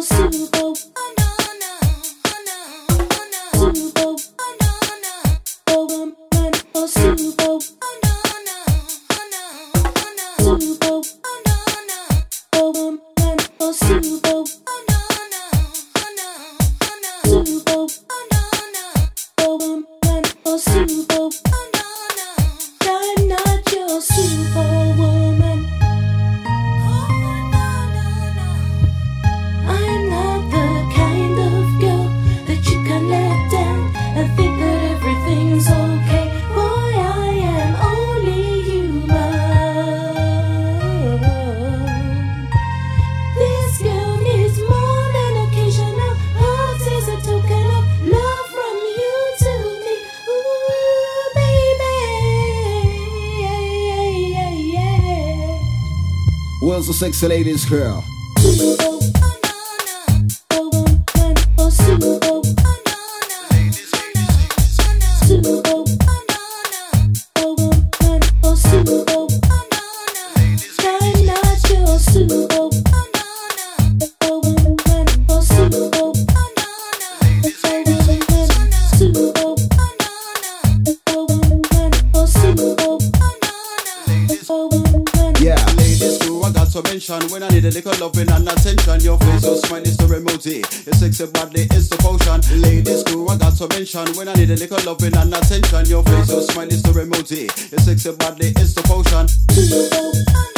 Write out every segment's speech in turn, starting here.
Super. Where's the sexy ladies, girl? When I need a little loving and attention, your face so smile is the remedy. Your sexy body is the potion. Ladies, do I got to mention. When I need a little loving and attention, your face so smile is the remedy. Your sexy body is the potion.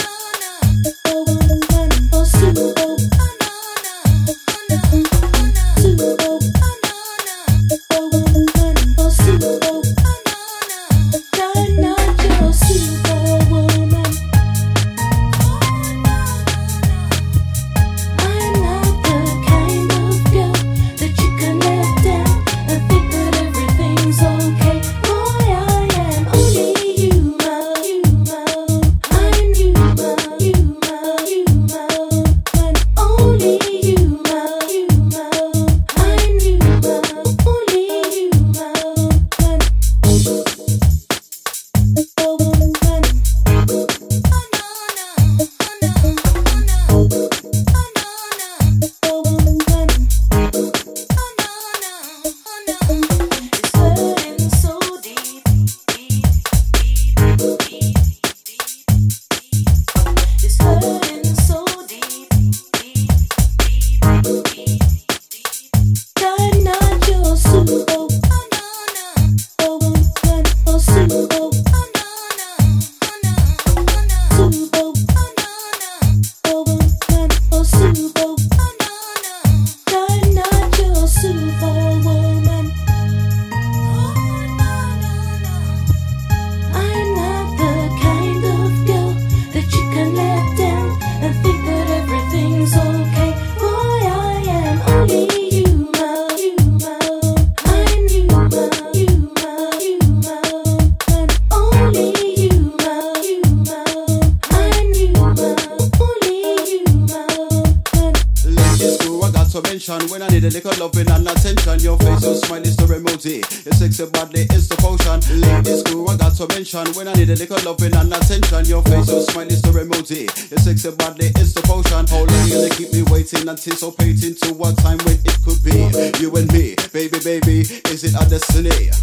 When I need a little loving and attention, your face so smile is the remedy. Your sexy body is the potion. Ladies, go, I got to mention. When I need a little loving and attention, your face so smile is the remedy. Your sexy body is the potion. How long you gonna keep me waiting, anticipating to what time when it could be? You and me, baby, baby, is it our destiny?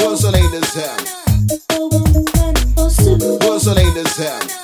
What's the ladies here? What's the ladies here?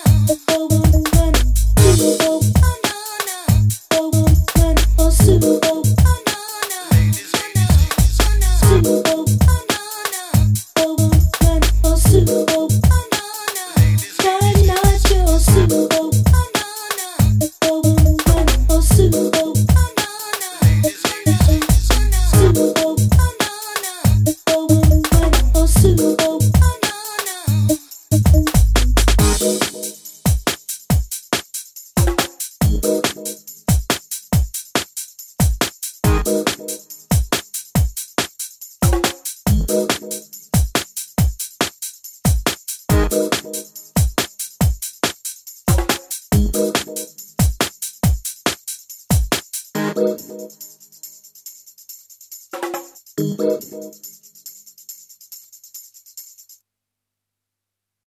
Thank